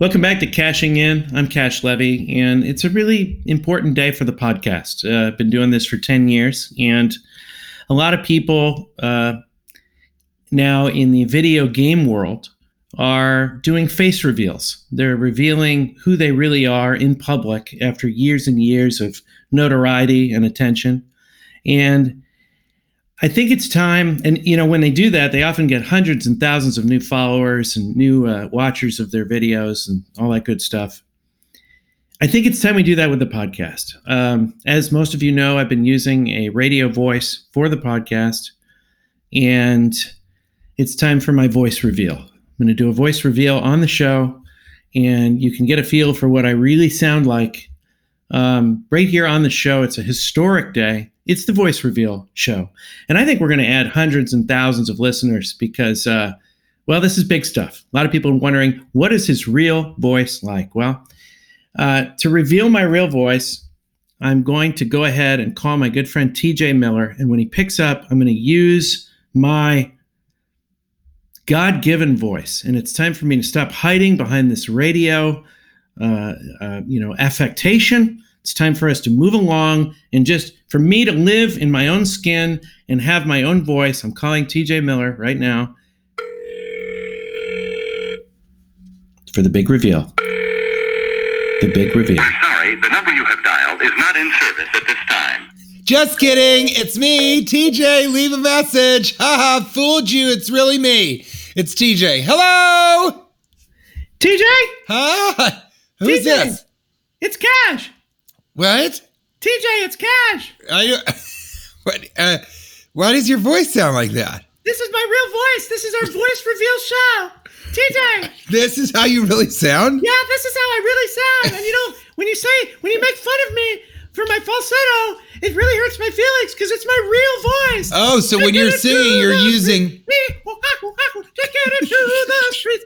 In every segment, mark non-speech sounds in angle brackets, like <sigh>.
Welcome back to Cashing In. I'm Cash Levy, and it's a really important day for the podcast. Uh, I've been doing this for 10 years, and a lot of people uh, now in the video game world are doing face reveals. They're revealing who they really are in public after years and years of notoriety and attention. And I think it's time, and you know, when they do that, they often get hundreds and thousands of new followers and new uh, watchers of their videos and all that good stuff. I think it's time we do that with the podcast. Um, as most of you know, I've been using a radio voice for the podcast, and it's time for my voice reveal. I'm going to do a voice reveal on the show, and you can get a feel for what I really sound like um, right here on the show. It's a historic day. It's the voice reveal show. And I think we're going to add hundreds and thousands of listeners because, uh, well, this is big stuff. A lot of people are wondering, what is his real voice like? Well, uh, to reveal my real voice, I'm going to go ahead and call my good friend TJ Miller. And when he picks up, I'm going to use my God given voice. And it's time for me to stop hiding behind this radio, uh, uh, you know, affectation. It's time for us to move along and just for me to live in my own skin and have my own voice. I'm calling TJ Miller right now for the big reveal. The big reveal. I'm sorry, the number you have dialed is not in service at this time. Just kidding. It's me, TJ. Leave a message. Haha, fooled you. It's really me. It's TJ. Hello? TJ? Huh? <laughs> Who's TJ? this? It's Cash. What? TJ, it's Cash. Are you <laughs> What uh why does your voice sound like that? This is my real voice. This is our voice reveal show. TJ. This is how you really sound? Yeah, this is how I really sound. And you know, when you say, when you make fun of me for my falsetto, it really hurts my feelings because it's my real voice. Oh, so when you're singing, you're using streets. Take it to the <laughs> streets.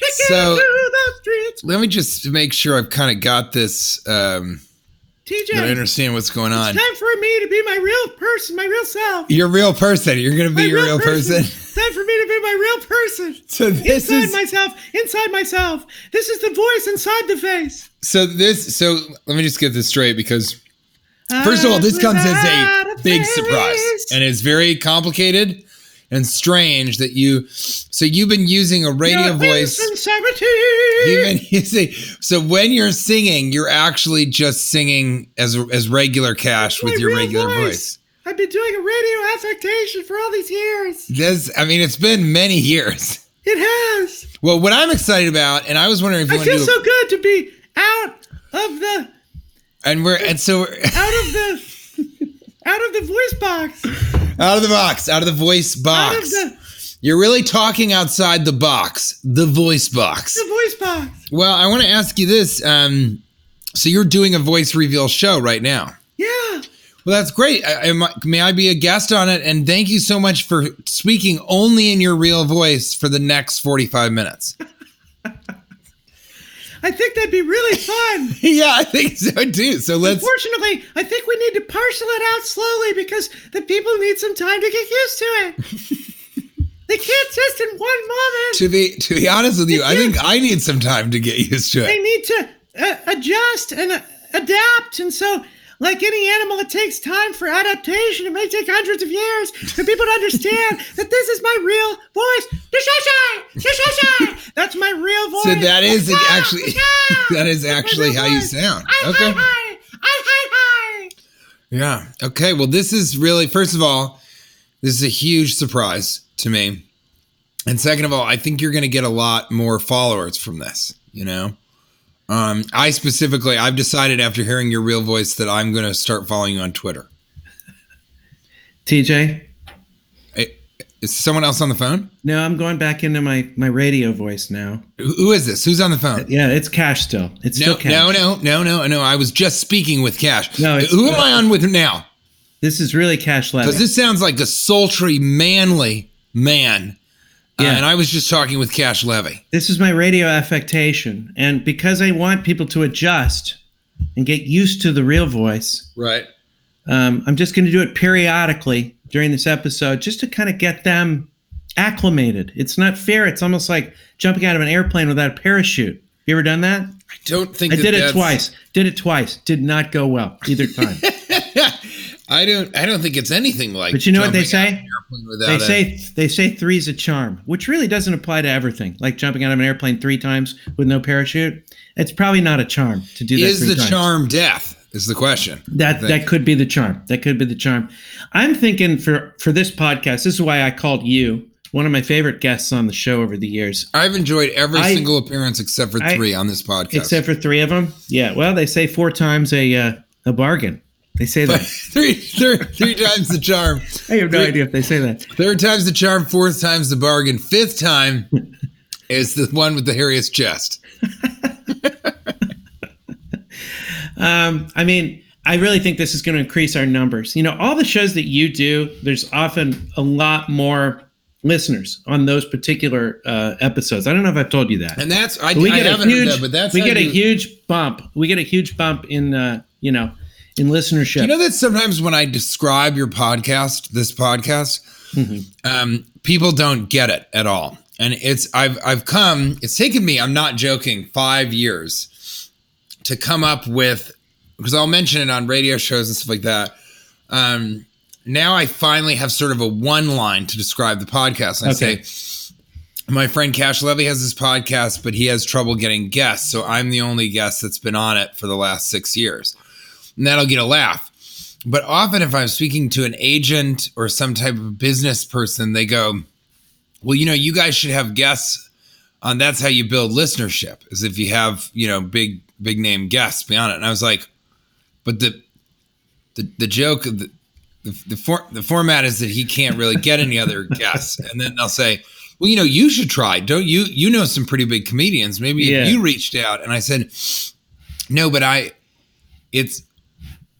Take So- it to the streets. Let me just make sure I've kind of got this um TJ, I understand what's going on. It's time for me to be my real person, my real self. You're real person. You're going to be My your real person. time for me to be my real person. <laughs> So this inside is myself, inside myself. This is the voice inside the face. so this so let me just get this straight because First of all, this comes as a big surprise, and it's very complicated and strange that you. So you've been using a radio voice. Sincerity. You've been using. So when you're singing, you're actually just singing as as regular cash with your regular voice. I've been doing a radio affectation for all these years. This, I mean, it's been many years. It has. Well, what I'm excited about, and I was wondering if you I feel so good to be out of the and we're and so we're out of the out of the voice box. <laughs> out of the box, out of the voice box. The, You're really talking outside the box, the voice box. the voice box. Well, I want to ask you this. Um, so you're doing a voice reveal show right now. Yeah. Well, that's great. I, am I- may I be a guest on it? And thank you so much for speaking only in your real voice for the next 45 minutes. <laughs> I think that'd be really fun. <laughs> yeah, I think so too. So let's. Unfortunately, I think we need to parcel it out slowly because the people need some time to get used to it. <laughs> they can't just in one moment. To be to be honest with you, I think I need some time to get used to it. They need to uh, adjust and uh, adapt, and so. Like any animal, it takes time for adaptation. It may take hundreds of years for people to understand <laughs> that this is my real voice. That's my real voice. So that is actually <laughs> that is actually how you sound. Okay. Hi, hi. I, hi, hi. Yeah. Okay. Well, this is really first of all, this is a huge surprise to me, and second of all, I think you're going to get a lot more followers from this. You know, um, I specifically, I've decided after hearing your real voice that I'm going to start following you on Twitter. TJ? Is someone else on the phone? No, I'm going back into my, my radio voice now. Who is this? Who's on the phone? Yeah, it's Cash still. It's No, still Cash. no, no, no, no, no. I was just speaking with Cash. No, it's- Who am I on with now? This is really Cash. Because this sounds like a sultry, manly man. Uh, Yeah. and I was just talking with Cash Levy. this is my radio affectation. And because I want people to adjust and get used to the real voice, Right. um, I'm just going to do it periodically during this episode just to kind of get them acclimated. It's not fair. It's almost like jumping out of an airplane without a parachute. You ever done that? I don't think I that did it twice. Did it twice. Did not go well either time. <laughs> I don't. I don't think it's anything like. But you know what they jumping out of say? they without a- say they say three's a charm, which really doesn't apply to everything. Like jumping out of an airplane three times with no parachute. It's probably not a charm to do that. is the times. charm death? Is the question. That that could be the charm. That could be the charm. I'm thinking for for this podcast. This is why I called you one of my favorite guests on the show over the years. I've enjoyed every I- single appearance except for I- three on this podcast. Except for three of them. Yeah. Well, they say four times a uh, a bargain. They say that. <laughs> three, three, three times the charm. I have no Three- idea if they say that. Third time's the charm. Fourth time's the bargain. Fifth time <laughs> is the one with the hairiest chest. <laughs> Um, I mean, I really think this is going to increase our numbers. You know, all the shows that you do, there's often a lot more listeners on those particular uh, episodes. I don't know if I've told you that. And that's I, we I get a haven't huge, heard that, but that's we get a huge bump. We get a huge bump in, uh, you know, in listenership. You know that sometimes when I describe your podcast, this podcast, Mm-hmm. um, people don't get it at all. And it's I've I've come. It's taken me. I'm not joking. Five years to come up with because I'll mention it on radio shows and stuff like that. Um, now I finally have sort of a one line to describe the podcast. And Okay. I say, my friend Cash Levy has this podcast, but he has trouble getting guests. So I'm the only guest that's been on it for the last six years. And that'll get a laugh. But often, if I'm speaking to an agent or some type of business person, they go, Well, you know, you guys should have guests on that's how you build listenership, is if you have, you know, big, big name guests beyond it. And I was like, But the, the, the joke the, the, the, for, the format is that he can't really get any other <laughs> guests. And then they'll say, well, you know, you should try. Don't you? You know some pretty big comedians. Maybe Yeah. if you reached out. And I said, no, but I, it's,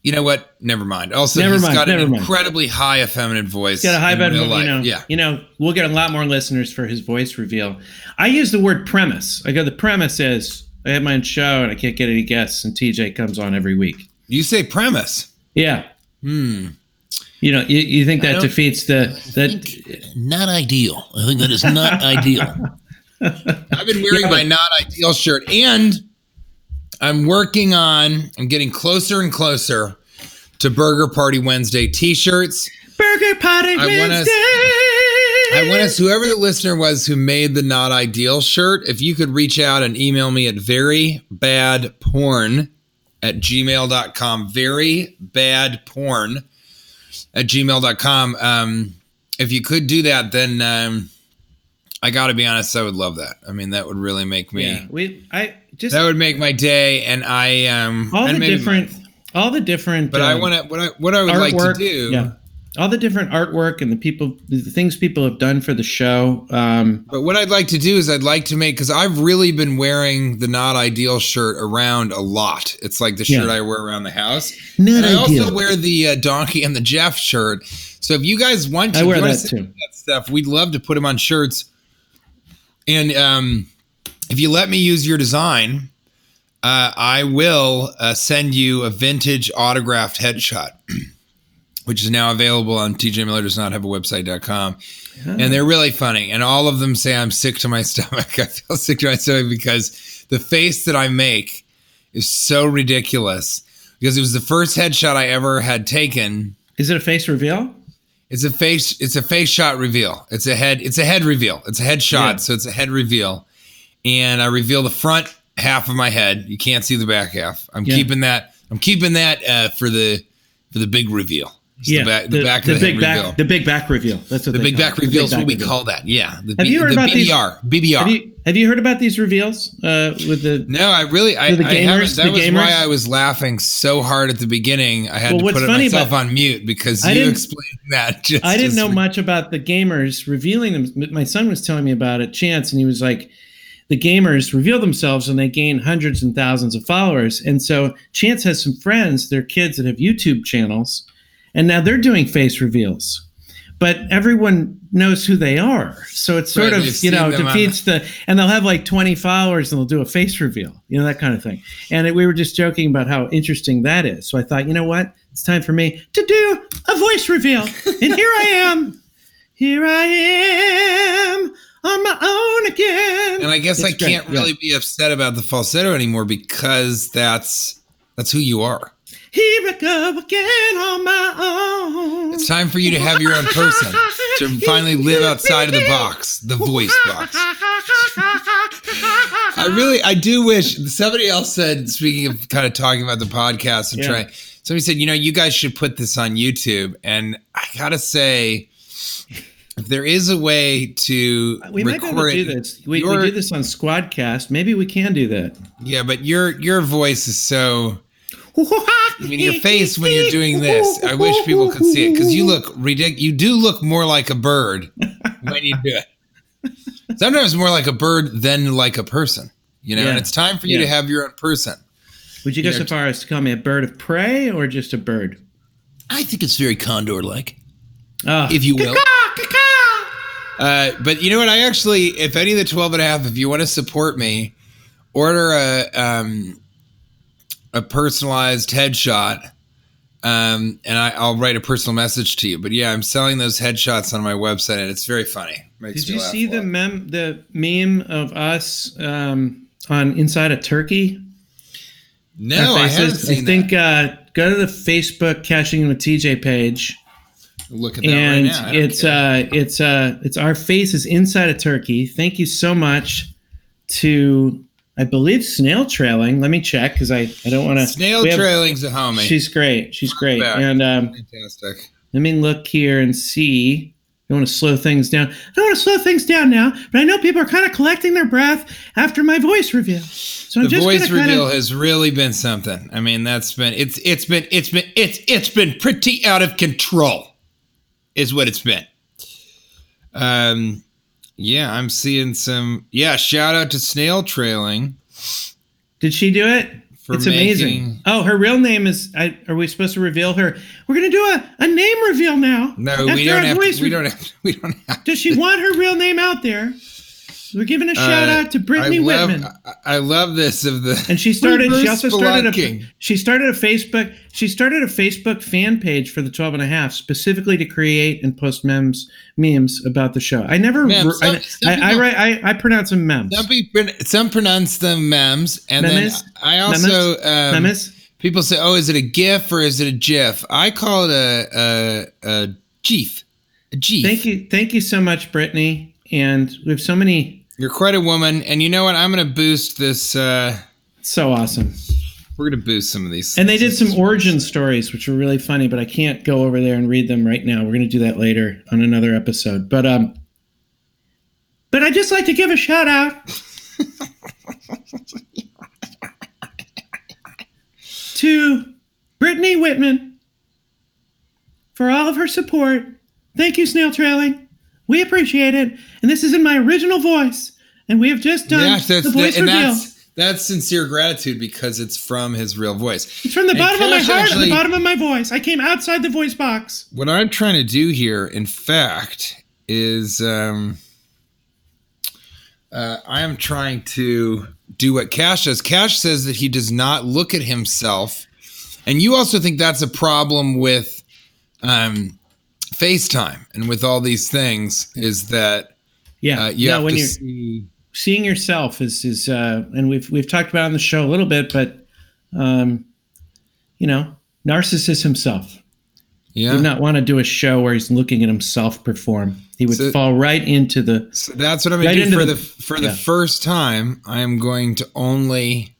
you know what? Never mind. Also, Never he's mind, got an never mind. incredibly high effeminate voice. Got a high bed, you know. Yeah. You know, we'll get a lot more listeners for his voice reveal. I use the word premise. I go, the premise is I have my own show and I can't get any guests, and TJ comes on every week. You say premise. Yeah. Hmm. You know, you, you think that defeats the that Not ideal. I think that is not <laughs> ideal. I've been wearing Yeah, my not ideal shirt and I'm working on, I'm getting closer and closer to Burger Party Wednesday t shirts. Burger Party I want us- Wednesday. I want us, whoever the listener was who made the not ideal shirt, if you could reach out and email me at very bad porn at gmail.com. Very bad porn at gmail.com. Um, if you could do that, then um, I got to be honest, I would love that. I mean, that would really make me, Yeah, we I just that would make my day. And I, um, all the different all the different but I um, want to, what I, what I would like to do. Yeah. All the different artwork and the people the things people have done for the show. Um But what I'd like to do is I'd like to make because I've really been wearing the not ideal shirt around a lot. It's like the shirt Yeah. I wear around the house. Not and I ideal. also wear the uh, donkey and the Jeff shirt. So if you guys want to, I wear that too. that stuff, we'd love to put them on shirts. And um, if you let me use your design, uh, I will uh, send you a vintage autographed headshot, <clears throat> which is now available on TJ Miller does not have a website.com. And they're really funny. And all of them say I'm sick to my <laughs> stomach. I feel sick to my stomach because the face that I make is so ridiculous. Because it was the first headshot I ever had taken. Is it a face reveal? It's a face. It's a face shot reveal. It's a head. It's a head reveal. It's a headshot. Yeah. So it's a head reveal, and I reveal the front half of my head. You can't see the back half. I'm Yeah. keeping that. I'm keeping that uh, for the for the big reveal. It's yeah, the back, the, back of the, big head back, reveal. the big back reveal. That's what The big back. Reveal is what we reveal. call that. Yeah, the, Have you heard the about these- BBR. BBR. Have you have you heard about these reveals uh, with the? no, I really, I, the I haven't. That the was gamers? why I was laughing so hard at the beginning. I had Well, to put myself on mute because I you explained that. <laughs> Just, I didn't know much about the gamers revealing them. My son was telling me about it, Chance, and he was like, the gamers reveal themselves and they gain hundreds and thousands of followers. And so Chance has some friends, they're kids that have YouTube channels, and now they're doing face reveals. But everyone knows who they are. So it sort Right, of, you've know, defeats the, and they'll have like 20 followers and they'll do a face reveal, you know, that kind of thing. And it, we were just joking about how interesting that is. So I thought, you know what? It's time for me to do a voice reveal. and here I am. Here I am on my own again. And I guess It's I can't great, yeah. really be upset about the falsetto anymore because that's that's who you are. Here I go again on my own. It's time for you to have your own person to <laughs> finally live outside of the box, the voice box. I really, I do wish somebody else said. Speaking of kind of talking about the podcast and Yeah. trying, somebody said, you know, you guys should put this on YouTube. And I gotta say, if there is a way to uh, we might be able to do this. We, we do this on Squadcast. Maybe we can do that. yeah, but your your voice is so. I mean, your face when you're doing this. I wish people could see it because you look ridiculous. You do look more like a bird when you do it. Sometimes more like a bird than like a person. You know, Yeah. and it's time for you Yeah. to have your own person. Would you go Yeah. so far as to call me a bird of prey or just a bird? I think it's very condor-like, Oh, if you will. Uh, but you know what? I actually, if any of the 12 and a half, if you want to support me, order a um, a personalized headshot. Um, and I, I'll write a personal message to you. But yeah, I'm selling those headshots on my website, and it's very funny. Makes Did you see the mem the meme of us um, on inside a turkey? No, I haven't seen I think uh, go to the Facebook Cashing In with TJ page, that. Look at that and right now. It's care. uh, it's uh, it's our faces inside a turkey. Thank you so much to I believe snail trailing. Let me check because I I don't want to snail trailing's a homie. She's great. She's great. And um, fantastic. let me look here and see. I want to slow things down. I don't want to slow things down now, but I know people are kind of collecting their breath after my voice reveal. So I'm The just voice reveal of has really been something. I mean, that's been it's it's been it's been it's it's been pretty out of control, is what it's been. Um, yeah, I'm seeing some. Yeah, shout out to Snail Trailing. Did she do it? It's amazing. Oh, her real name is. I, are we supposed to reveal her? We're gonna do a, a name reveal now. No, we don't have. we don't have. We don't have. Does she want her real name out there? We're giving a shout Uh, out to Brittany I love, Whitman. I, I love this of the. And she started. She also started a. She started a Facebook. She started a Facebook fan page for the 12 and a half, specifically to create and post memes, memes about the show. I never. Memes. Some- I, some I, I people- write. I, I pronounce them memes. Some people, some pronounce them memes, and Memes? then I also um, memes. people say, "Oh, is it a GIF or is it a GIF?" I call it a a, a GIF. A GIF. Thank you. Thank you so much, Brittany. And we have so many. You're quite a woman, and you know what? I'm going to boost this. Uh, So awesome. we're going to boost some of these. And they did some origin stories, which were really funny, but I can't go over there and read them right now. We're going to do that later on another episode. But um, but I just like to give a shout out <laughs> to Brittany Whitman for all of her support. Thank you, Snail Trailing. We appreciate it. And this is in my original voice. And we have just done the voice and reveal. that's that's sincere gratitude because it's from his real voice. It's from the And bottom of my heart and the bottom of my voice. I came outside the voice box. What I'm trying to do here, in fact, is um, uh, I am trying to do what Cash does. Cash says that he does not look at himself, and you also think that's a problem with um, FaceTime and with all these things. Is that Yeah, uh, no, have when to you're see? seeing yourself is is uh, and we've we've talked about on the show a little bit, but um, you know, narcissist himself. Yeah. would not want to do a show where he's looking at himself perform. He would So- fall right into the. So that's what I'm gonna Right do for the- the, for the first time. I am going to only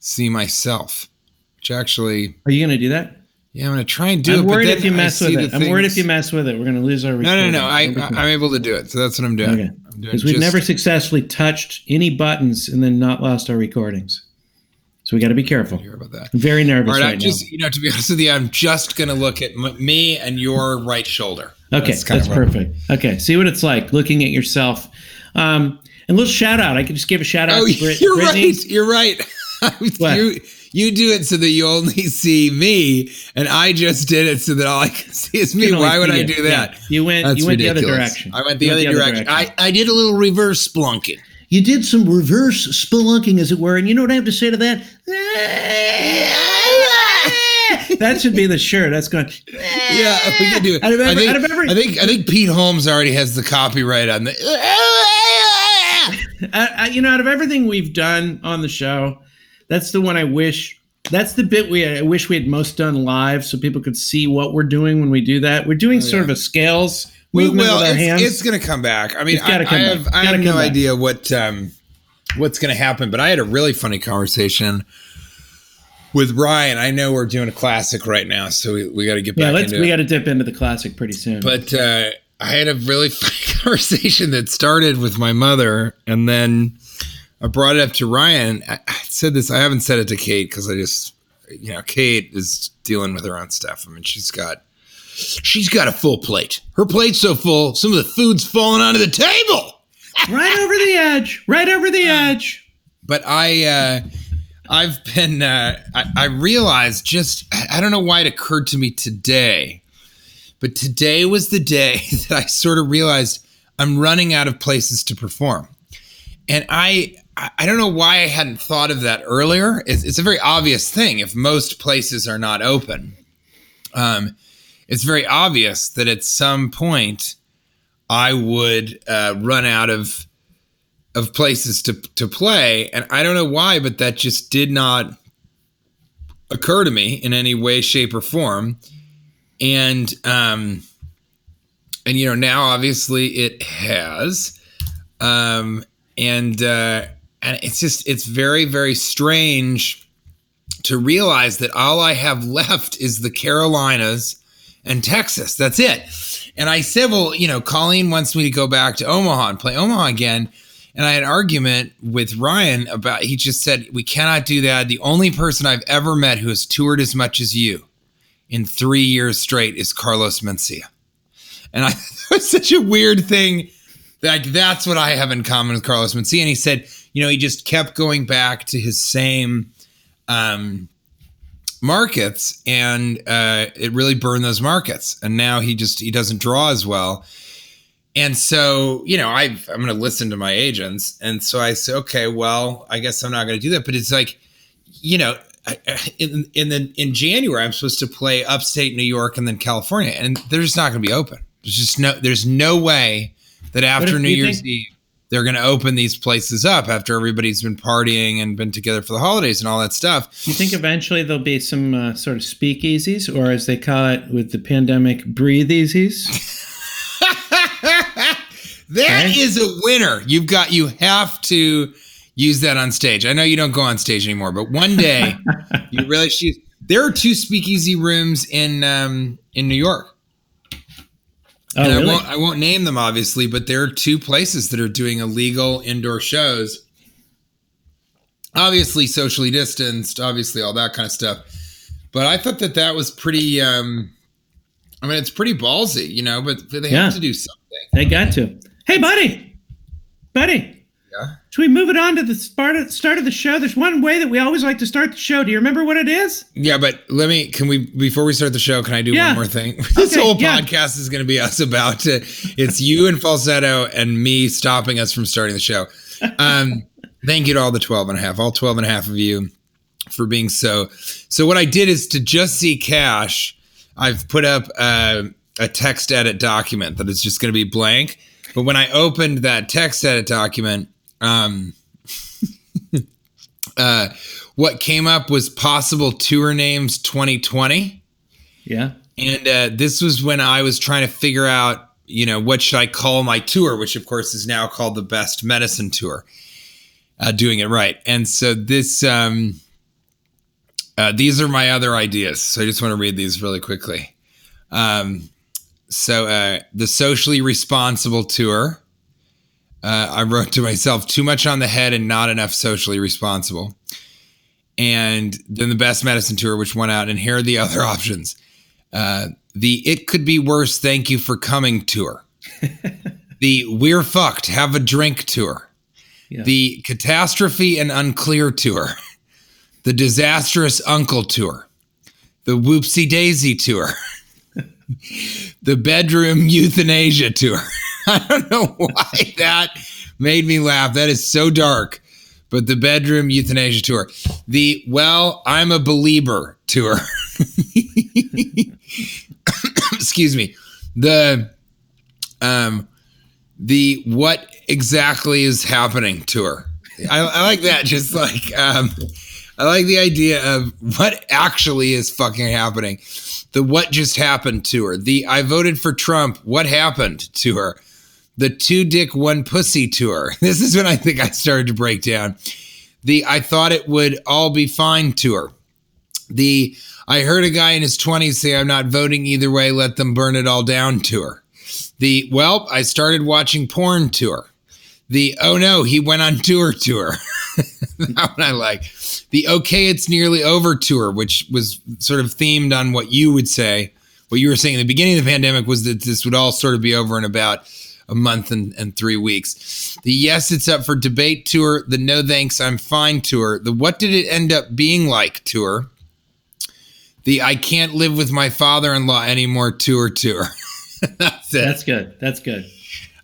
see myself, which actually, Are you going to do that? Yeah, I'm gonna try and do it. I'm it. but worried if you mess with it. I'm worried if you mess with it. We're going to lose our. No, no, no. I, I'm able to do it. So that's what I'm doing. Okay. I'm doing Because we've just- never successfully touched any buttons and then not lost our recordings. So we got to be careful. hear about that. I'm very nervous All right, right I'm just you know to be honest with you, I'm just gonna look at m- me and your right shoulder. Okay, That's that's, kind of what- perfect. Okay, see what it's like looking at yourself. Um, and a little shout out. I could just give a shout out Oh, to <laughs> Brit- you're Brittany. right. You're right. <laughs> You you do it so that you only <laughs> see me, and I just did it so that all I can <laughs> see is me. You can only Why would I do that? Yeah, You went. That's you went the other direction. I went the You other direction. I, I did a little reverse splunking. you did some reverse spelunking, as it were, and you know what I have to say to that? <laughs> that should be the shirt. That's going. yeah, we can do it. Out of every- I, think, out of every- I think I think Pete Holmes already has the copyright on the. I, I, uh, uh, you know, out of everything we've done on the show, that's the one I wish. That's the bit we I wish we had most done live, so people could see what we're doing when we do that. We're doing sort of a scales Oh, We movement will. It's, hands. it's going to come back. I mean, I, I have, I have no back. idea what um, what's going to happen, but I had a really funny conversation with Ryan. I know we're doing a classic right now, so we, we got to get yeah, back let's. into We got to dip into the classic pretty soon. But uh, I had a really <laughs> funny <laughs> conversation that started with my mother, and then I brought it up to Ryan. I, I said this. I haven't said it to Kate because I just, you know, Kate is dealing with her own stuff. I mean, she's got She's got a full plate. Her plate's so full, some of the food's falling onto the table. <laughs> right over the edge. Right over the edge. but I uh, I've been uh, I, I realized just I don't know why it occurred to me today, but today was the day <laughs> that I sort of realized I'm running out of places to perform, and I I don't know why I hadn't thought of that earlier. It's, it's a very obvious thing if most places are not open. Um, it's very obvious that at some point I would uh, run out of of places to to play and i don't know why but that just did not occur to me in any way shape or form and um and you know now obviously it has um and uh and it's just it's very very strange to realize that all i have <laughs> left is the carolinas and texas that's it and i said well you know colleen wants me to go back to omaha and play omaha again and I had an argument with Ryan about, he just said, we cannot do that. The only person I've ever met who has toured as much as you in three years straight is Carlos Mencia. And I, <laughs> it's such a weird thing. Like, that's what I have in common with Carlos Mencia. And he said, you know, he just kept going back to his same um, markets and uh, it really burned those markets. And now he just, he doesn't draw as well. And so, you know, I I'm going to listen to my agents, and so I say, okay, well, I guess I'm not going to do that. But it's like, you know, in in the in January, I'm supposed to play upstate New York and then California, and they're just not going to be open. There's just no there's no way that after New Year's think- Eve they're going to open these places up after everybody's been partying and been together for the holidays and all that stuff. You think eventually there'll be some uh, sort of speakeasies, or as they call it with the pandemic, breatheasies? <laughs> That Okay. is a winner. You've got you have to use that on stage. I know you don't go on stage anymore, but one day <laughs> you really should. There are two speakeasy rooms in um, in New York. Oh, and really? I won't I won't name them obviously, but there are two places that are doing illegal indoor shows. Obviously socially distanced, obviously all that kind of stuff. But I thought that that was pretty um I mean it's pretty ballsy, you know, but they Yeah. have to do something. They got to. Hey, buddy, buddy. Yeah. Should we move it on to the start of, start of the show? There's one way that we always like to start the show. Do you remember what it is? Yeah, but let me. Can we before we start the show? Can I do Yeah. one more thing? <laughs> this Okay, whole yeah. podcast is going to be us about to, it's you and falsetto and me stopping us from starting the show. Um, <laughs> Thank you to all the 12 and a half, all 12 and a half of you for being so. So, what I did is to just see cash, I've put up a, a text edit document that is just going to be blank. But when I opened that text edit document, um, <laughs> uh, what came up was possible tour names 2020. Yeah. And uh, this was when I was trying to figure out, you know, what should I call my tour, which of course is now called the Best Medicine Tour. Uh, doing it right, and so this, um, uh, these are my other ideas. So I just want to read these really quickly. Um, so uh, the socially responsible tour. Uh, I wrote to myself too much on the head and not enough socially responsible. And then the best medicine tour, which went out, and here are the <laughs> other options uh, the It Could Be Worse, Thank You for Coming tour, <laughs> the We're Fucked, Have a Drink tour, Yeah. the Catastrophe and Unclear tour, <laughs> the Disastrous Uncle tour, the Whoopsie Daisy tour, the Bedroom Euthanasia tour. <laughs> I don't know why <laughs> that made me laugh. That is so dark. But the Bedroom Euthanasia tour, the Well, I'm a Believer tour. <laughs> Excuse me. The um the what exactly is happening tour. I, I like that. Just like um I like the idea of what actually is fucking happening. The what just happened to her. The I voted for Trump. What happened tour. The two dick one pussy tour. <laughs> This is when I think I started to break down. The I thought it would all be fine tour. The I heard a guy in his 20s say I'm not voting either way, let them burn it all down tour. The well, I started watching porn tour. The oh no, he went on tour tour. <laughs> that one I like. The okay, it's nearly over tour, which was sort of themed on what you would say. What you were saying in the beginning of the pandemic was that this would all sort of be over in about a month and, and three weeks. The yes, it's up for debate tour. The no thanks, I'm fine tour. The what did it end up being like tour. The I can't live with my father in law anymore tour tour. <laughs> That's it. That's good. That's good.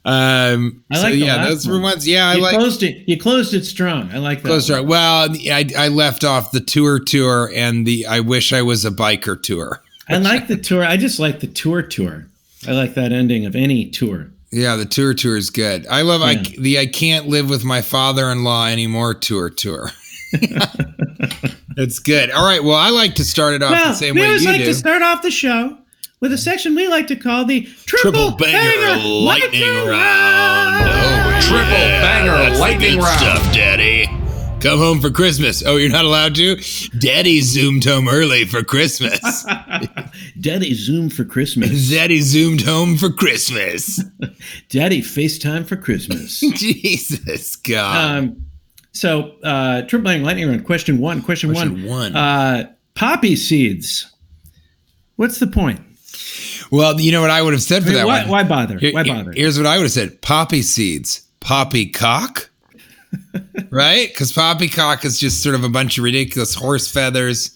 Um, I so like the yeah, those were one. ones. Yeah, I you like closed it. You closed it strong. I like that. close one. Well, I, I left off the tour tour and the I wish I was a biker tour. I like the tour. I just like the tour tour. I like that ending of any tour. Yeah, the tour tour is good. I love I, the I can't live with my father-in-law anymore tour tour. <laughs> It's good. All right. Well, I like to start it off Well, the same we way always you like do. to start off the show with a section we like to call the triple, Triple banger lightning round. Oh, Triple banger lightning round. stuff, Daddy. Come home for Christmas. Oh, you're not allowed to? Daddy zoomed home early for Christmas. <laughs> Daddy zoomed for Christmas. Daddy zoomed home for Christmas. <laughs> Daddy FaceTime for Christmas. <laughs> Jesus God. um, so, uh, triple bang lightning round. Question one. Question, Question one. one. Uh, poppy seeds. What's the point? well, you know what I would have said I for mean, that why, one. why bother? Here- why bother? here's what I would have said: poppy seeds, poppy cock, right? Because poppycock is just sort of a bunch of ridiculous horse feathers.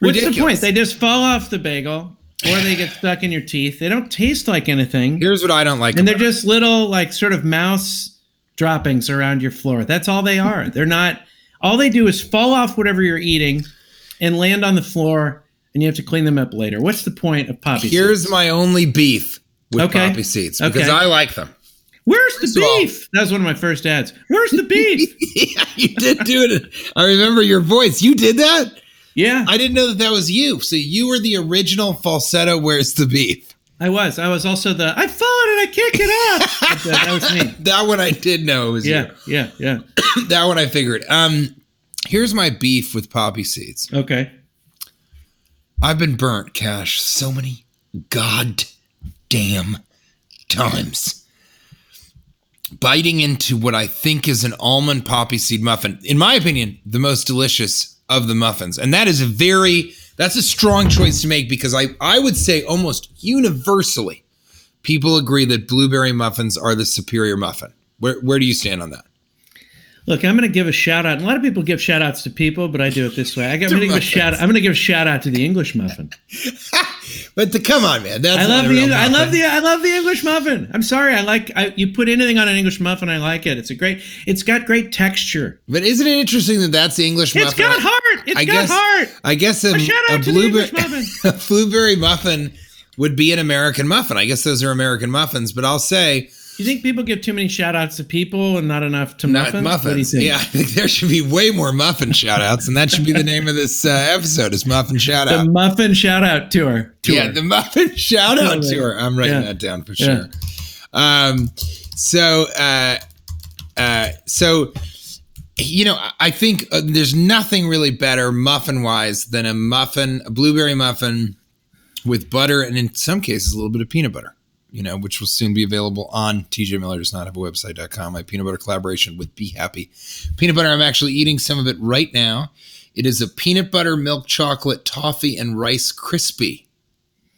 What's the point? They just fall off the bagel, or they get stuck in your teeth. They don't taste like anything, Here's what I don't like. and they're just little, like, sort of mouse droppings around your floor. That's all they are. They're not. All they do is fall off whatever you're eating, and land on the floor, and you have to clean them up later. What's the point of poppy seeds? Here's my only beef with Okay. poppy seeds because Okay. I like them. Where's the beef? That was one of my first ads. Where's the beef? <laughs> yeah, you did do it. I remember your voice. You did that. yeah, I didn't know that that was you. So you were the original falsetto. Where's the beef? I was. I was also the I've fallen and I can't get up. <laughs> But, uh, that was me. That one I did know it was Yeah, yeah, yeah. you. <coughs> That one I figured. Um, here's my beef with poppy seeds. Okay. I've been burnt, Cash, so many goddamn times. Biting into what I think is an almond poppy seed muffin. In my opinion, the most delicious of the muffins. And that is a very that's a strong choice to make because I, I would say almost universally people agree that blueberry muffins are the superior muffin. Where where do you stand on that? Look, I'm going to give a shout out. A lot of people give shout outs to people, but I do it this way. I got, I'm going to give a shout. I'm going to give a shout out to the English muffin. <laughs> But the come on, man. That's I love the I love the I love the English muffin. I'm sorry, I like I, you put anything on an English muffin, I like it. It's a great. It's got great texture. But isn't it interesting that that's the English muffin? It's got heart. It's I got guess- heart. I guess a, A a blueberry muffin. <laughs> a blueberry muffin would be an American muffin. I guess those are American muffins. But I'll say You think people give too many shout outs to people and not enough to not muffins? What do you muffins. Yeah, <laughs> I think there should be way more muffin shout outs, and that should be the name of this uh, episode is Muffin Shout The muffin shout out tour. tour. Yeah, the muffin <laughs> shout out Yeah. tour. I'm writing Yeah. that down for Yeah. sure. Um, so, uh, uh, so you know, I- I think uh, there's nothing really better muffin wise than a muffin, a blueberry muffin with butter, and in some cases a little bit of peanut butter. You know, which will soon be available on TJ Miller does not have a website.com. My peanut butter collaboration with Be Happy. Peanut butter, I'm actually eating some of it right now. It is a peanut butter, milk chocolate, toffee, and rice crispy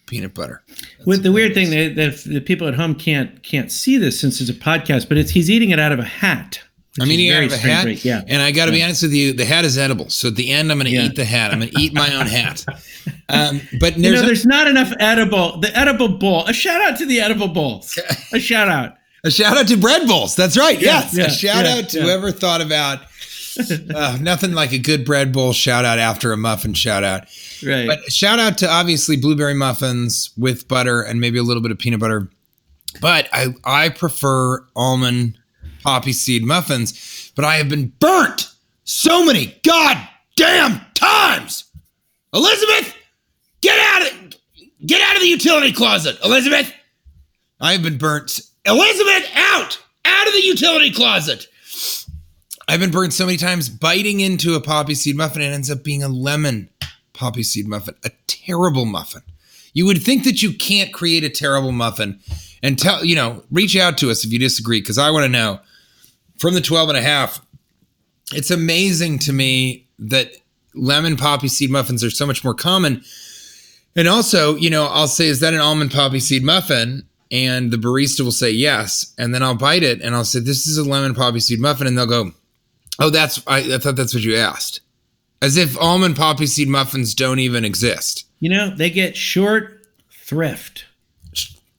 peanut butter. With the weird thing that, that the people at home can't can't see this since it's a podcast, but it's he's eating it out of a hat. I'm eating out of a hat? Yeah. and I got to be honest with you, the hat is edible. So at the end, I'm going to Yeah. eat the hat. I'm going to eat my own hat. <laughs> Um, but You there's, know, a- there's not enough edible. The edible bowl. A shout out to the edible bowls. <laughs> A shout out. a shout out to bread bowls. That's right. yes, yeah, a shout yeah, out to yeah. whoever thought about. <laughs> uh, nothing like a good bread bowl shout out after a muffin shout out. Right. But shout out to obviously blueberry muffins with butter and maybe a little bit of peanut butter. But I I prefer almond poppy seed muffins. But I have been burnt so many goddamn times. Elizabeth, get out of get out of the utility closet, Elizabeth. I have been burnt. Elizabeth, out out of the utility closet. I've been burnt so many times biting into a poppy seed muffin. It ends up being a lemon poppy seed muffin, a terrible muffin. You would think that you can't create a terrible muffin and tell, you know, reach out to us if you disagree, because I want to know from the 12 and a half. It's amazing to me that lemon poppy seed muffins are so much more common. And also, you know, I'll say, is that an almond poppy seed muffin? And the barista will say yes. And then I'll bite it and I'll say, this is a lemon poppy seed muffin. And they'll go, oh, that's, I, I thought that's what you asked. As if almond poppy seed muffins don't even exist. you know, they get short thrift.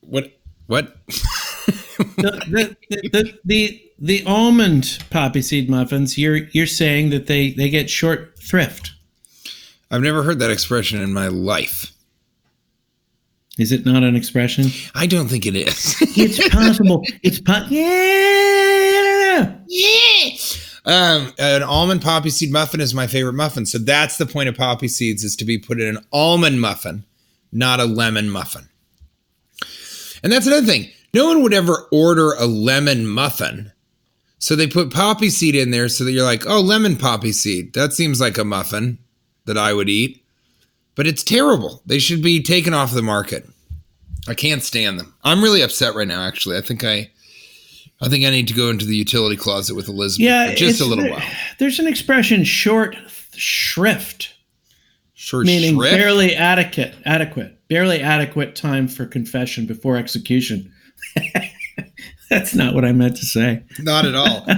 What? What? <laughs> The the, the, the, the almond poppy seed muffins, you're you're saying that they they get short thrift. I've never heard that expression in my life. Is it not an expression? I don't think it is. <laughs> It's possible. it's po- yeah. um, an almond poppy seed muffin is my favorite muffin. So that's the point of poppy seeds is to be put in an almond muffin, not a lemon muffin. And that's another thing. No one would ever order a lemon muffin. So they put poppy seed in there so that you're like, oh, lemon poppy seed. That seems like a muffin that I would eat. But it's terrible. They should be taken off the market. I can't stand them. I'm really upset right now, actually. I think I I think I need to go into the utility closet with Elizabeth Yeah, for just a little there- while. There's an expression short shrift, Short meaning shrift? barely adequate, adequate, barely adequate time for confession before execution. <laughs> <laughs> That's not what I meant to say. Not at all. <laughs>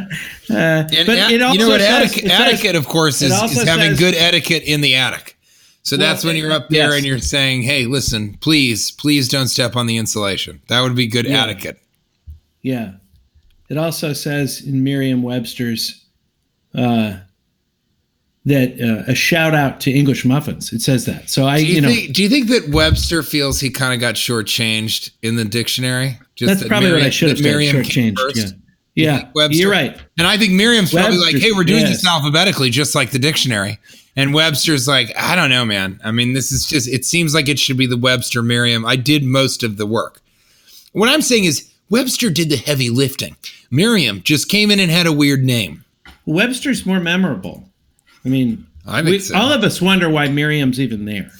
Uh, And but it also you know what? says- Etiquette, says- etiquette of course, is, is having says- good etiquette in the attic. So that's when you're up there yes. and you're saying, "Hey, listen, please, please don't step on the insulation." That would be good Yeah. etiquette. Yeah. It also says in Merriam-Webster's uh, that uh, a shout out to English muffins. It says that. So I, Do you, you know, think? Do you think that Webster feels he kind of got shortchanged in the dictionary? Just that's that probably what I should have said. Shortchanged. first? Yeah. Yeah. Webster- You're right. And I think Miriam's probably like, "Hey, we're doing yes. this alphabetically, just like the dictionary." And Webster's like, "I don't know, man. I mean, this is just. It seems like it should be the Webster Miriam. I did most of the work. What I'm saying is, Webster did the heavy lifting. Miriam just came in and had a weird name. Webster's more memorable. I mean, I we, so. all of us wonder why Miriam's even there.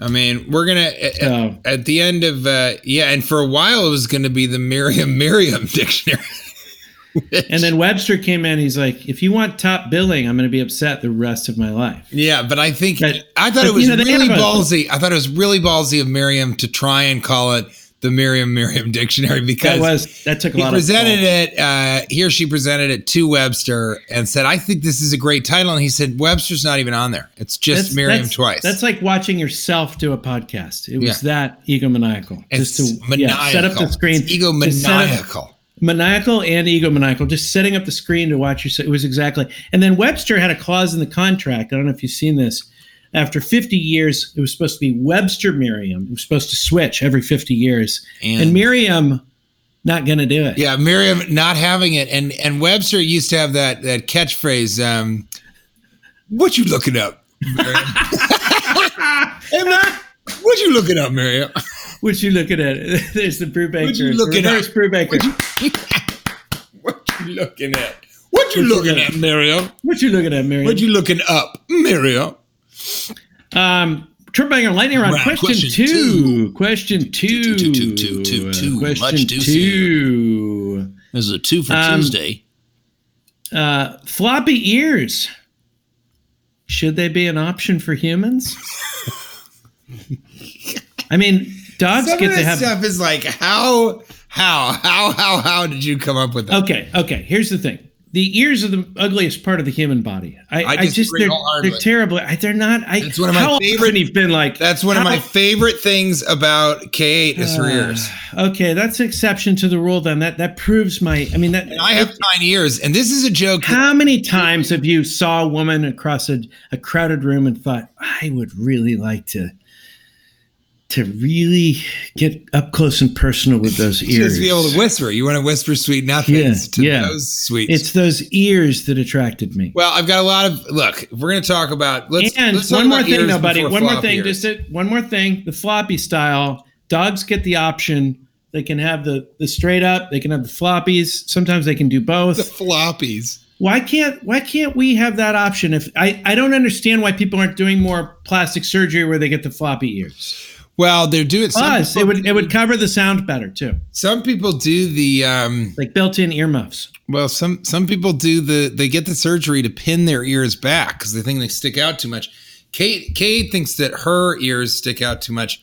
I mean, we're gonna at, at the end of uh, yeah, and for a while it was going to be the Merriam <laughs> Merriam dictionary. <laughs> And then Webster came in. He's like, if you want top billing, I'm going to be upset the rest of my life. Yeah, but I think But- I thought but, it was you know, really ballsy. I thought it was really ballsy of Miriam to try and call it the Merriam-Merriam <laughs> dictionary because That was that took a he lot He presented it. Uh, he or she presented it to Webster and said, "I think this is a great title." And he said, "Webster's not even on there. It's just That's- Merriam that's- twice." That's like watching yourself do a podcast. It was Yeah. that egomaniacal. it's Just to maniacal. yeah, set up the screen. It's Just set up- egomaniacal. maniacal and egomaniacal, just setting up the screen to watch yourself. It was exactly. And then Webster had a clause in the contract. I don't know if you've seen this. After 50 years, it was supposed to be Webster Merriam. It was supposed to switch every 50 years. And- And, Merriam, not going to do it. Yeah, Miriam not having it, and and Webster used to have that that catchphrase. Um, what you looking up, Miriam? hey <laughs> man, what you looking up, Miriam? What you looking at? <laughs> There's the Brubaker. What you looking at? Brubaker. <laughs> What you looking at? What you looking at, Miriam? What you looking at, Merriam? What you looking up, Miriam? Um, Trip Banger Lightning Round. Round, Question, question two. two. Question two. Two, two, two, two, two. Uh, Question Much juicier. two. This is a two for Um, Tuesday. Uh, floppy ears. Should they be an option for humans? I mean, dogs Some get of to this have. stuff is like how how how how how did you come up with that? Okay, okay. Here's the thing: the ears are the ugliest part of the human body. I, I I, just they're, they're terrible. I, they're not. I, It's one of my how favorite- been like That's one of my favorite things about Kate is her ah, ears. Okay, that's an exception to the rule. Then that that proves my. I mean, that And I have nine ears, and this is a joke. that- How many times have you saw a woman across a, a crowded room and thought, I would really like to to really get up close and personal with those <laughs> ears? Just be able to whisper. You want to whisper sweet nothings Yeah, to yeah. those sweet. It's those ears that attracted me. well, I've got a lot of look. We're going to talk about let's and let's talk one more thing, though, buddy. One more thing. ears. Just a, one more thing. The floppy style. Dogs get the option. They can have the the straight up. They can have the floppies. Sometimes they can do both. the floppies. why can't why can't we have that option if I, I don't understand why people aren't doing more plastic surgery where they get the floppy ears Well, they're doing plus it would it would cover the sound better too some people do the um like built-in earmuffs well some some people do the they get the surgery to pin their ears back because they think they stick out too much. Kate Kate thinks that her ears stick out too much.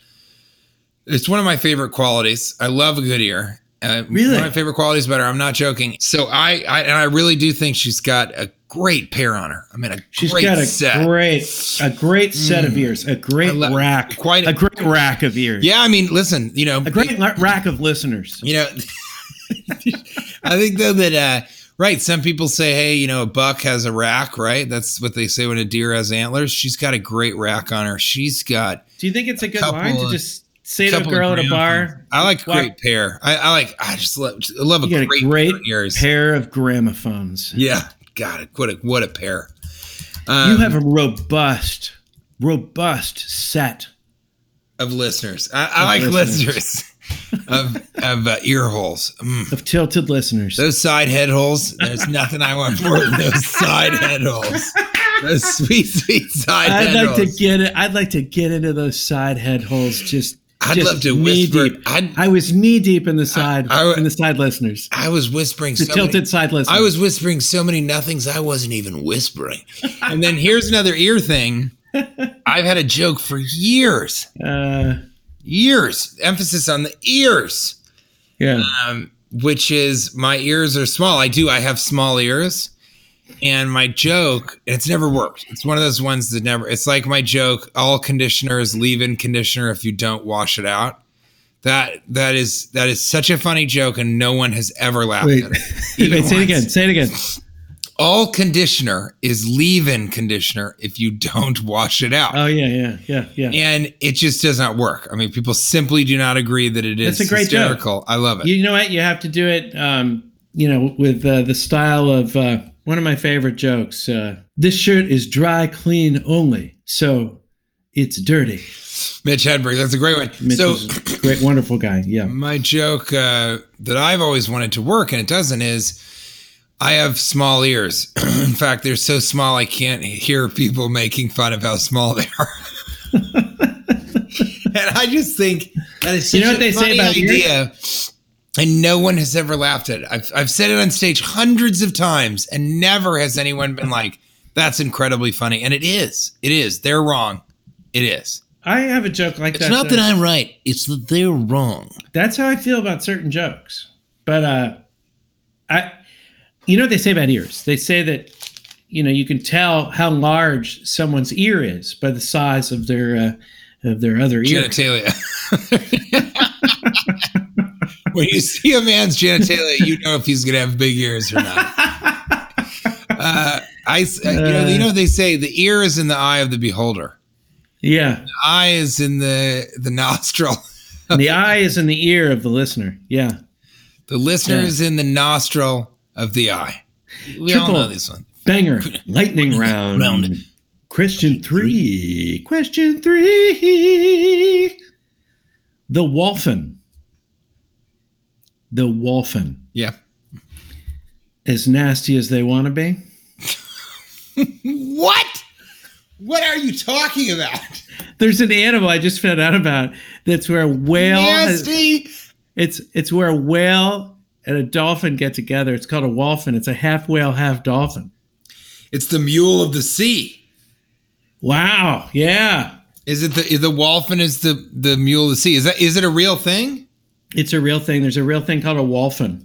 It's one of my favorite qualities. I love a good ear. Uh, Really? One of my favorite qualities about her. I'm not joking. So I, I and I really do think she's got a great pair on her. I mean, a She's great got a set. great a great set of ears a great rack quite a- a, great rack of ears yeah, I mean, listen, you know, a great la- rack of listeners You know, <laughs> I think though that uh, right. Some people say, hey, you know, a buck has a rack, right? That's what they say when a deer has antlers. She's got a great rack on her. She's got do you think it's a good line to just a girl at a bar I like Why- great pair. I, I like. I just love. I love a great, a great pair pair of gramophones Yeah, got it. What a what a pair. Um, you have a robust robust set of listeners. I, I like listeners. listeners <laughs> of of uh, ear holes. Mm. of tilted listeners Those side head holes. There's nothing I want more than those side head holes. Those sweet, sweet side I'd head like to get it. I'd like to get into those side head holes. Just, I'd love to knee whisper. I was knee deep in the side, I- in the side listeners, I was whispering the so tilted many, side listeners. I was whispering so many nothings I wasn't even whispering. and then here's another ear thing. I've had a joke for years. Uh, Years. Emphasis on the ears. yeah. Um, which is my ears are small. I do. I have small ears. And my joke, and it's never worked. It's one of those ones that never. It's like my joke: all conditioners leave in conditioner if you don't wash it out. That that is that is such a funny joke, and no one has ever laughed Wait, at it. <laughs> Wait. Say it again. Say it again. All conditioner is leave-in conditioner if you don't wash it out. Oh yeah, yeah, yeah, yeah. and it just does not work. I mean, people simply do not agree that it is That's a great joke. hysterical. I love it. You know what? You have to do it. Um, you know, with uh, the style of uh, one of my favorite jokes. Uh, this shirt is dry clean only, so it's dirty. Mitch Hedberg, that's a great one. Mitch so is a great, wonderful guy. Yeah. my joke uh, that I've always wanted to work and it doesn't is I have small ears. <clears throat> In fact, they're so small I can't hear people making fun of how small they are. <laughs> and I just think that is such You know what they say about ears? And no one has ever laughed at it. I've, I've said it on stage hundreds of times, and never has anyone been like, "That's incredibly funny." And it is. It is. They're wrong. It is. I have a joke like It's that. It's not that I'm right, it's that they're wrong. That's how I feel about certain jokes. But uh, I, you know what they say about ears? They say that you know you can tell how large someone's ear is by the size of their uh, of their other ear. genitalia. <laughs> <laughs> <laughs> when you see a man's genitalia, you know if he's gonna have big ears or not. <laughs> Uh, I, uh, you know, you know they say the ear is in the eye of the beholder. Yeah, The eye is in the the nostril. the eye is in the ear of the listener. Yeah, The listener Yeah. is in the nostril of the eye. We all Triple. know this one. banger, lightning <laughs> round. Round. Question three. Question three. The Wholphin. The Wholphin. Yeah. As nasty as they want to be. <laughs> What? What are you talking about? There's an animal I just found out about that's where a whale has, Nasty. it's it's where a whale and a dolphin get together. It's called a wholphin. It's a half whale, half dolphin. It's the mule of the sea. Wow. Yeah. Is it the the wholphin is the the mule of the sea? Is that is it a real thing? It's a real thing. There's a real thing called a wholphin.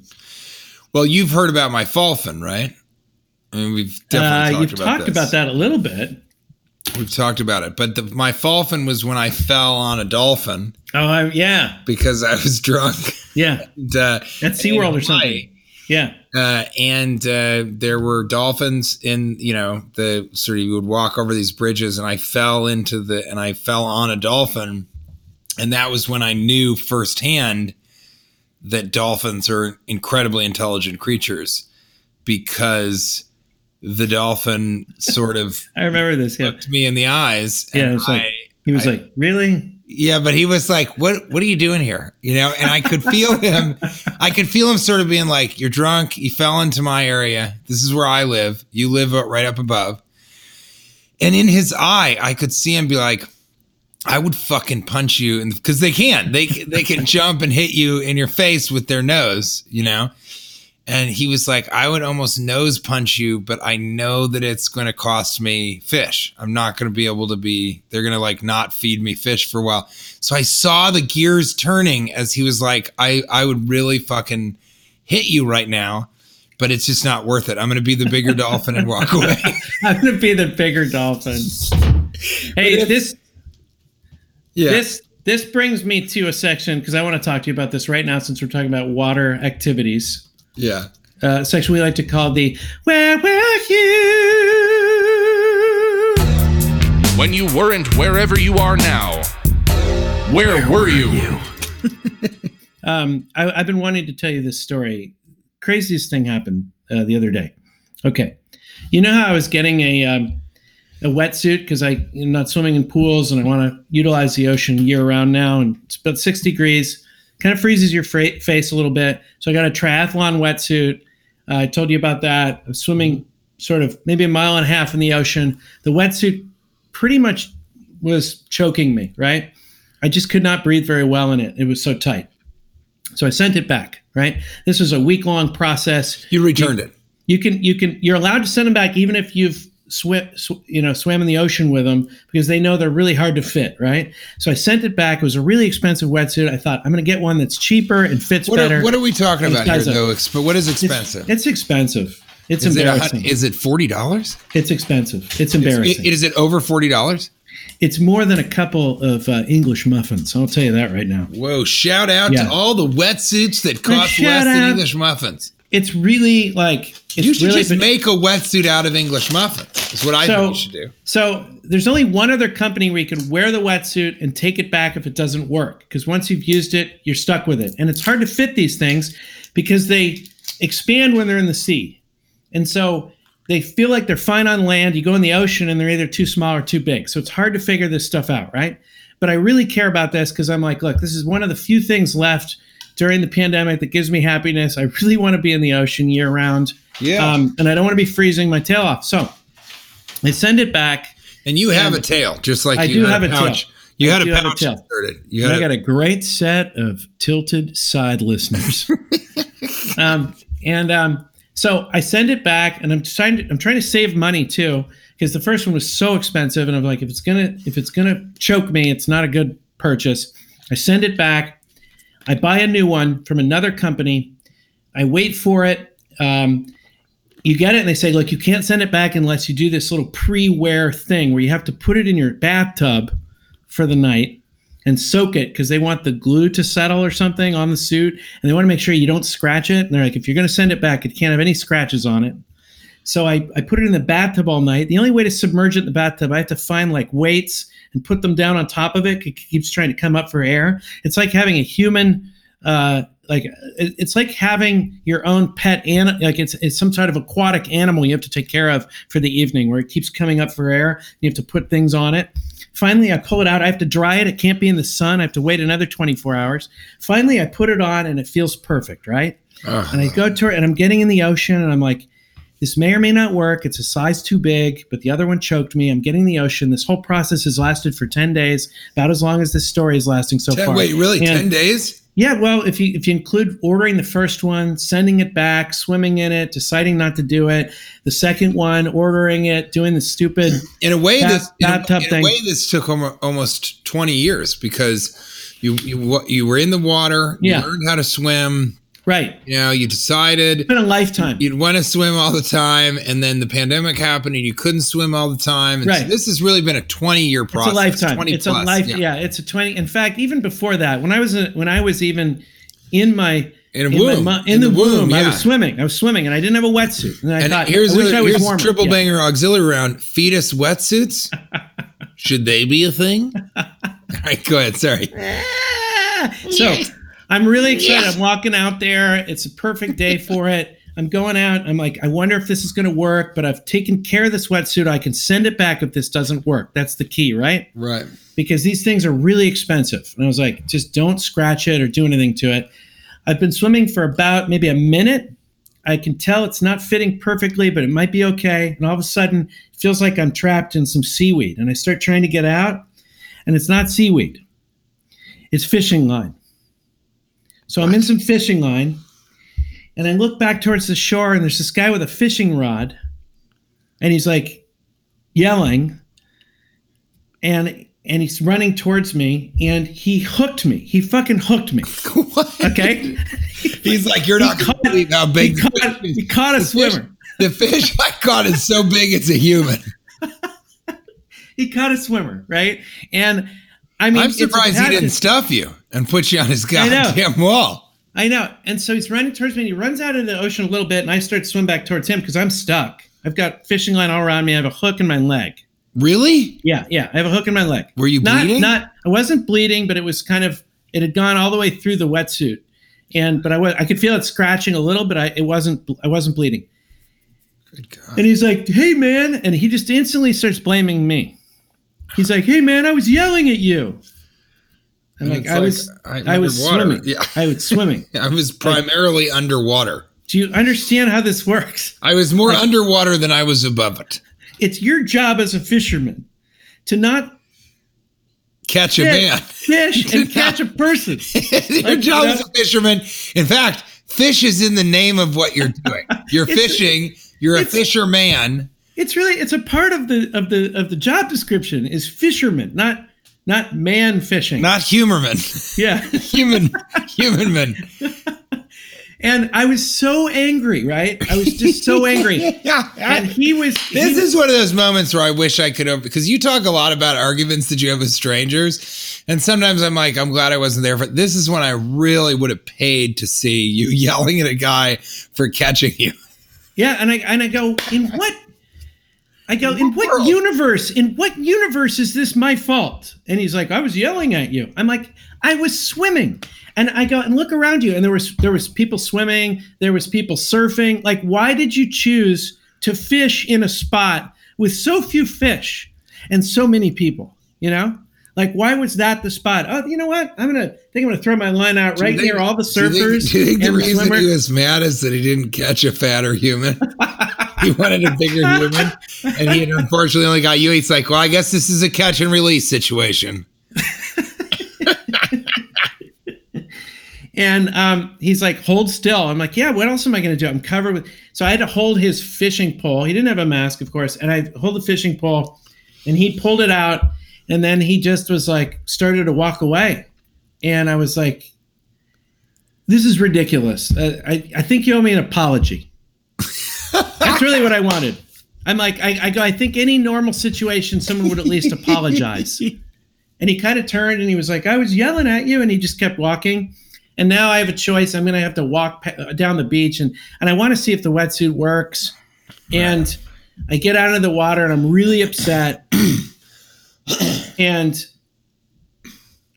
Well, you've heard about my falcon, right? I mean, we've Uh, definitely talked you've about talked this. about that a little bit. We've talked about it, but the, my falcon was when I fell on a dolphin Oh, I, yeah. because I was <laughs> drunk. Yeah. and, uh, At SeaWorld or something. Yeah. Uh, and uh, there were dolphins in, you know, the sort of you would walk over these bridges, and I fell into the, and I fell on a dolphin, and that was when I knew firsthand that dolphins are incredibly intelligent creatures because the dolphin <laughs> sort of I remember this. Yeah. looked me in the eyes. Yeah, and it's like- I- He was I- like, really? yeah, but he was like, "What? What are you doing here?" You know, and I could feel him. <laughs> I could feel him sort of being like, "You're drunk. You fell into my area. This is where I live. You live right up above." And in his eye, I could see him be like, "I would fucking punch you," because they can. They they can <laughs> jump and hit you in your face with their nose. You know. And he was like, I would almost nose punch you, but I know that it's going to cost me fish. I'm not going to be able to be, they're going to like not feed me fish for a while. So I saw the gears turning as he was like, I, I would really fucking hit you right now, but it's just not worth it. I'm going to be the bigger dolphin and walk <laughs> away. I'm going to be the bigger dolphin. Hey, it's- this Yeah. this this brings me to a section because I want to talk to you about this right now since we're talking about water activities. yeah. Uh, section we like to call the Where Were You? When you weren't wherever you are now, where, were, you? <laughs> Um, I, I've been wanting to tell you this story. Craziest thing happened uh, the other day. Okay, you know how I was getting a um, a wetsuit because I am not swimming in pools and I want to utilize the ocean year round now, and it's about six degrees, kind of freezes your fra- face a little bit. So I got a triathlon wetsuit. Uh, I told you about that. I was swimming sort of maybe a mile and a half in the ocean. The wetsuit pretty much was choking me. Right, I just could not breathe very well in it. It was so tight. So I sent it back, right? This was a week long process. You returned it. You can you can you're allowed to send them back even if you've swim sw- you know swam in the ocean with them because they know they're really hard to fit, right? So I sent it back. It was a really expensive wetsuit. I thought I'm going to get one that's cheaper and fits What better. are, what are we talking about here, though? Exp- what is expensive? it's expensive. It's is, it a, embarrassing. is it $40? it's expensive. It's embarrassing. Is it over $40? it's more than a couple of uh, English muffins. I'll tell you that right now. Whoa, shout out Yeah. to all the wetsuits that cost less than. English muffins. It's really like it's You should really just make a wetsuit out of English muffins. Is what I So- think you should do. So there's only one other company where you can wear the wetsuit and take it back if it doesn't work. Because once you've used it, you're stuck with it. And it's hard to fit these things because they expand when they're in the sea. And so they feel like they're fine on land. You go in the ocean and they're either too small or too big. So it's hard to figure this stuff out, right? But I really care about this because I'm like, look, this is one of the few things left during the pandemic that gives me happiness. I really want to be in the ocean year round. Yeah. Um, and I don't want to be freezing my tail off. So I send it back. and you have a tail, just like I you do have a tail. You I had a have a pouch tail. inserted. You had I got a, a great set of tilted side listeners. <laughs> um, and um, So I send it back, and I'm trying to I'm trying to save money too because the first one was so expensive, and I'm like, if it's gonna if it's gonna choke me, it's not a good purchase. I send it back. I buy a new one from another company. I wait for it. Um, you get it, and they say, look, you can't send it back unless you do this little pre-wear thing where you have to put it in your bathtub for the night and soak it because they want the glue to settle or something on the suit, and they want to make sure you don't scratch it. And they're like, if you're going to send it back, it can't have any scratches on it. So I, I put it in the bathtub all night. The only way to submerge it in the bathtub, I have to find like weights and put them down on top of it. It keeps trying to come up for air. It's like having a human, uh, like it's like having your own pet animal. Like it's it's some sort of aquatic animal you have to take care of for the evening, where it keeps coming up for air. You have to put things on it. Finally, I pull it out. I have to dry it. It can't be in the sun. I have to wait another 24 hours. Finally, I put it on and it feels perfect, right? And I go to it and I'm getting in the ocean and I'm like, this may or may not work. It's a size too big, but the other one choked me. I'm getting the ocean. This whole process has lasted for 10 days, about as long as this story is lasting so Ten- far. wait, really? And- Ten days? Yeah, well, if you if you include ordering the first one, sending it back, swimming in it, deciding not to do it, the second one, ordering it, doing the stupid <laughs> In a way, this in, a, in a way this took almost twenty years because you you you were in the water, you Yeah. learned how to swim. Right. You know, you decided It's been a lifetime. you'd want to swim all the time, and then the pandemic happened, and you couldn't swim all the time. And so Right. this has really been a twenty-year It's process. a lifetime. 20 It's plus, a life. Yeah. it's a twenty. In fact, even before that, when I was when I was even in my In a my womb. mo- in, the, womb, I yeah. was swimming. I was swimming, and I didn't have a wetsuit. And I And thought, here's I wish a, I was here's triple Yeah. banger auxiliary round: fetus wetsuits. <laughs> Should they be a thing? <laughs> all right, go ahead. Sorry. So I'm really excited. I'm walking out there. It's a perfect day <laughs> for it. I'm going out. I'm like, I wonder if this is going to work, but I've taken care of this wetsuit. I can send it back if this doesn't work. That's the key, right? Right. because these things are really expensive. And I was like, just don't scratch it or do anything to it. I've been swimming for about maybe a minute. I can tell it's not fitting perfectly, but it might be okay. And all of a sudden, it feels like I'm trapped in some seaweed. And I start trying to get out, and it's not seaweed, it's fishing line. So I'm in some fishing line, and I look back towards the shore, and there's this guy with a fishing rod, and he's like yelling and and he's running towards me and he hooked me. He fucking hooked me. <laughs> what? Okay. <laughs> He's like, you're not He going caught- to believe how he big the caught, fish he caught a The fish- swimmer. The fish I caught is so big it's a human. <laughs> He caught a swimmer, right? And I mean, I'm surprised he didn't stuff you and put you on his I goddamn wall. I know. And so he's running towards me and he runs out of the ocean a little bit and I start to swim back towards him because I'm stuck. I've got fishing line all around me. I have a hook in my leg. Really? Yeah, yeah. I have a hook in my leg. Were you not, bleeding? Not. I wasn't bleeding, but it was kind of. It had gone all the way through the wetsuit, and but I was. I could feel it scratching a little, but I it wasn't. I wasn't bleeding. Good God. And he's like, "Hey, man!" And he just instantly starts blaming me. He's like, "Hey, man! I was yelling at you." I'm And like, I like, was. I was swimming. Yeah. I was swimming. <laughs> I was primarily underwater. Do you understand how this works? I was more underwater than I was above it. It's your job as a fisherman to not Catch a man. fish <laughs> and catch a person. <laughs> Your Like, job you as a fisherman. In fact, fish is in the name of what you're doing. You're fishing. You're a fisherman. It's really it's a part of the of the of the job description is fisherman, not not man fishing. Not humerman. yeah. <laughs> human human man. And I was so angry, right? I was just so <laughs> angry. Yeah. And he was This he- is one of those moments where I wish I could have because you talk a lot about arguments that you have with strangers. And sometimes I'm like, I'm glad I wasn't there. But this is when I really would have paid to see you <laughs> yelling at a guy for catching you. Yeah, and I and I go, in what I go, in what universe? In what universe is this my fault? And he's like, I was yelling at you. I'm like, I was swimming. And I go and look around you, and there was there was people swimming, there was people surfing. Like, why did you choose to fish in a spot with so few fish and so many people? You know? Like, why was that the spot? Oh, you know what? I'm gonna I think I'm gonna throw my line out right you near all the do you think- surfers Do you think, the reason swimmer. he was mad is that he didn't catch a fatter human? <laughs> <laughs> he wanted a bigger human, and he unfortunately only got you. He's like, well, I guess this is a catch and release situation. <laughs> And um, he's like, hold still. I'm like, yeah, what else am I going to do? I'm covered with. So I had to hold his fishing pole. He didn't have a mask, of course. And I hold the fishing pole and he pulled it out. And then he just was like, started to walk away. And I was like, this is ridiculous. Uh, I, I think you owe me an apology. That's really what I wanted. I'm like, I, I go, I think any normal situation, someone would at least apologize. And he kind of turned and he was like, I was yelling at you. And he just kept walking. And now I have a choice. I'm going to have to walk pa- uh, down the beach and, and I want to see if the wetsuit works. And I get out of the water and I'm really upset. <clears throat> and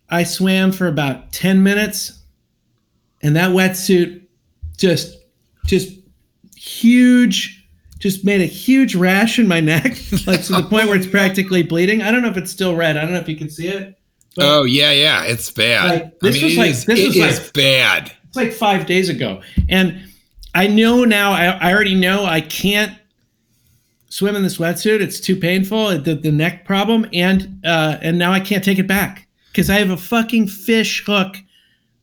I swam for about 10 minutes and that wetsuit just, just huge, just made a huge rash in my neck, <laughs> like to the point where it's practically bleeding. I don't know if it's still red. I don't know if you can see it. Oh yeah, yeah, it's bad. Like, this was it like- is- this was is like- bad. it's like five days ago. And I know now, I, I already know I can't swim in this wetsuit. It's too painful, the, the neck problem. And, uh, and now I can't take it back because I have a fucking fish hook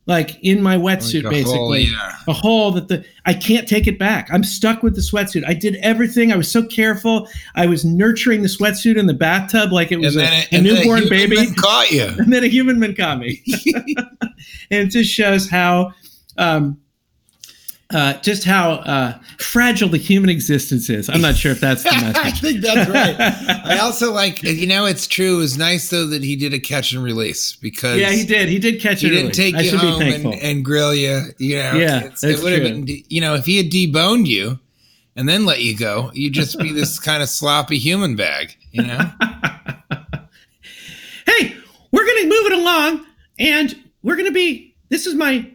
like in my wetsuit, Like basically. hole, yeah. A hole that the, I can't take it back. I'm stuck with the sweatsuit. I did everything. I was so careful. I was nurturing the sweatsuit in the bathtub like it was a, a and then newborn human baby caught you. <laughs> and then a human man caught me. <laughs> <laughs> and it just shows how, um, uh, just how uh, fragile the human existence is. I'm not sure if that's the <laughs> I think that's right. I <laughs> also like, you know, it's true. It was nice though that he did a catch and release because yeah, he did. He did catch He it. didn't early. take I you home and, and grill you. You know, Yeah, it would have been, you know, if he had deboned you and then let you go, you'd just be this <laughs> kind of sloppy human bag. You know, hey, we're going to move it along, and we're going to be. This is my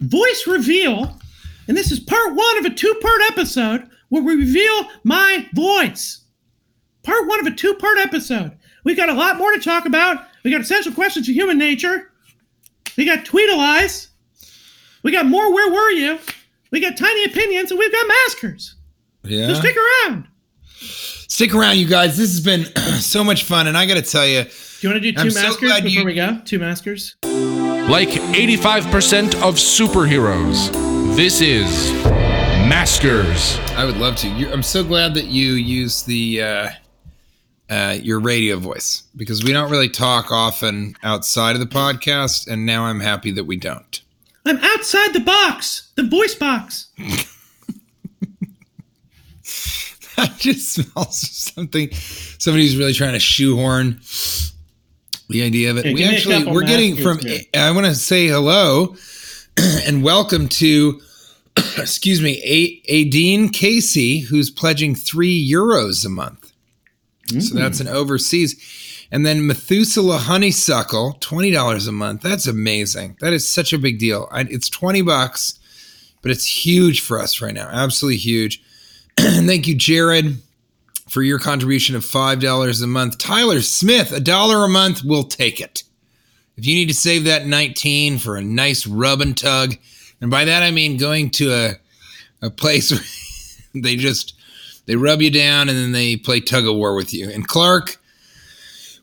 voice reveal, and this is part one of a two-part episode where we reveal my voice. Part one of a two-part episode. We got a lot more to talk about. We got essential questions of human nature. We got Tweedleize. We got more. Where were you? We got tiny opinions, and we've got maskers. So yeah. stick around. Stick around, you guys. This has been <clears throat> so much fun, and I got to tell you, Do you want to do 2 I'm maskers glad before you- we go? Two maskers. Like 85% of superheroes, this is Maskers. I would love to. You, I'm so glad that you use the uh, uh, your radio voice because we don't really talk often outside of the podcast, and now I'm happy that we don't. I'm outside the box, the voice box. <laughs> that just smells something. Somebody's really trying to shoehorn the idea of it. Yeah, we give me a actually we're getting from. maskers I want to say hello <clears throat> and welcome to. <clears throat> Excuse me, a Adine Casey, who's pledging three euros a month. So mm. that's an overseas. And then Methuselah Honeysuckle, twenty dollars a month. That's amazing. That is such a big deal. I, it's twenty bucks, but it's huge for us right now. Absolutely huge. <clears throat> and thank you, Jared, for your contribution of five dollars a month. Tyler Smith, a dollar a month, we'll take it. If you need to save that nineteen for a nice rub and tug, and by that I mean going to a a place <laughs> where they just they rub you down and then they play tug of war with you. And Clark,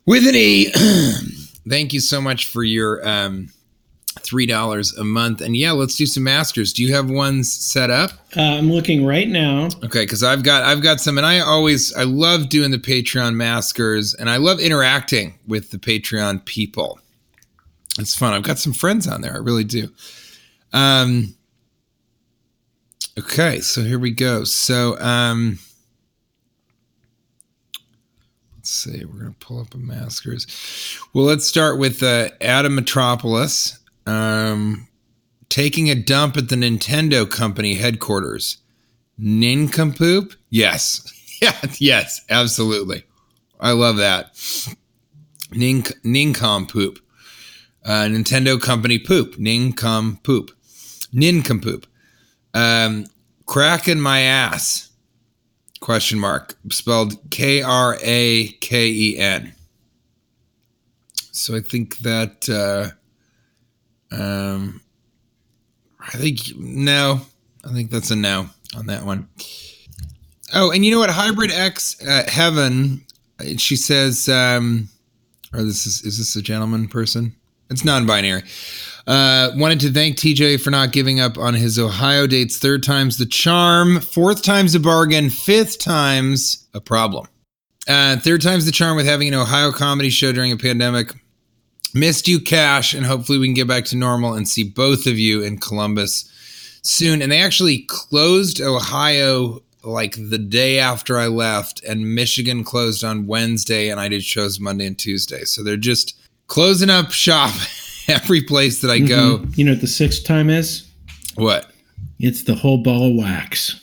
with an E, <clears throat> thank you so much for your um, three dollars a month. And yeah, let's do some maskers. Do you have ones set up? Uh, I'm looking right now. Okay, because I've got I've got some, and I always I love doing the Patreon maskers, and I love interacting with the Patreon people. It's fun. I've got some friends on there. I really do. Um. Okay, so here we go. So um. Let's see. We're gonna pull up a maskers. Well, let's start with uh, Adam Metropolis. Um, taking a dump at the Nintendo company headquarters. Nincompoop? Yes. <laughs> Yeah, yes, absolutely. I love that. Nink nincompoop. Uh, Nintendo company poop. Nincompoop. Nincompoop. Um, cracking my ass. Question mark. Spelled K R A K E N. So I think that uh um I think no. I think that's a no on that one. Oh, and you know what? Hybrid X uh, Heaven. She says, um, or this is is this a gentleman person? It's non-binary. Uh, wanted to thank TJ for not giving up on his Ohio dates. Third time's the charm, fourth time's a bargain, fifth time's a problem. Uh, third time's the charm with having an Ohio comedy show during a pandemic. Missed you, Cash, and hopefully we can get back to normal and see both of you in Columbus soon. And they actually closed Ohio like the day after I left, and Michigan closed on Wednesday, and I did shows Monday and Tuesday. So they're just closing up shop <laughs> every place that I go. Mhm. You know what the sixth time is? What? It's the whole ball of wax.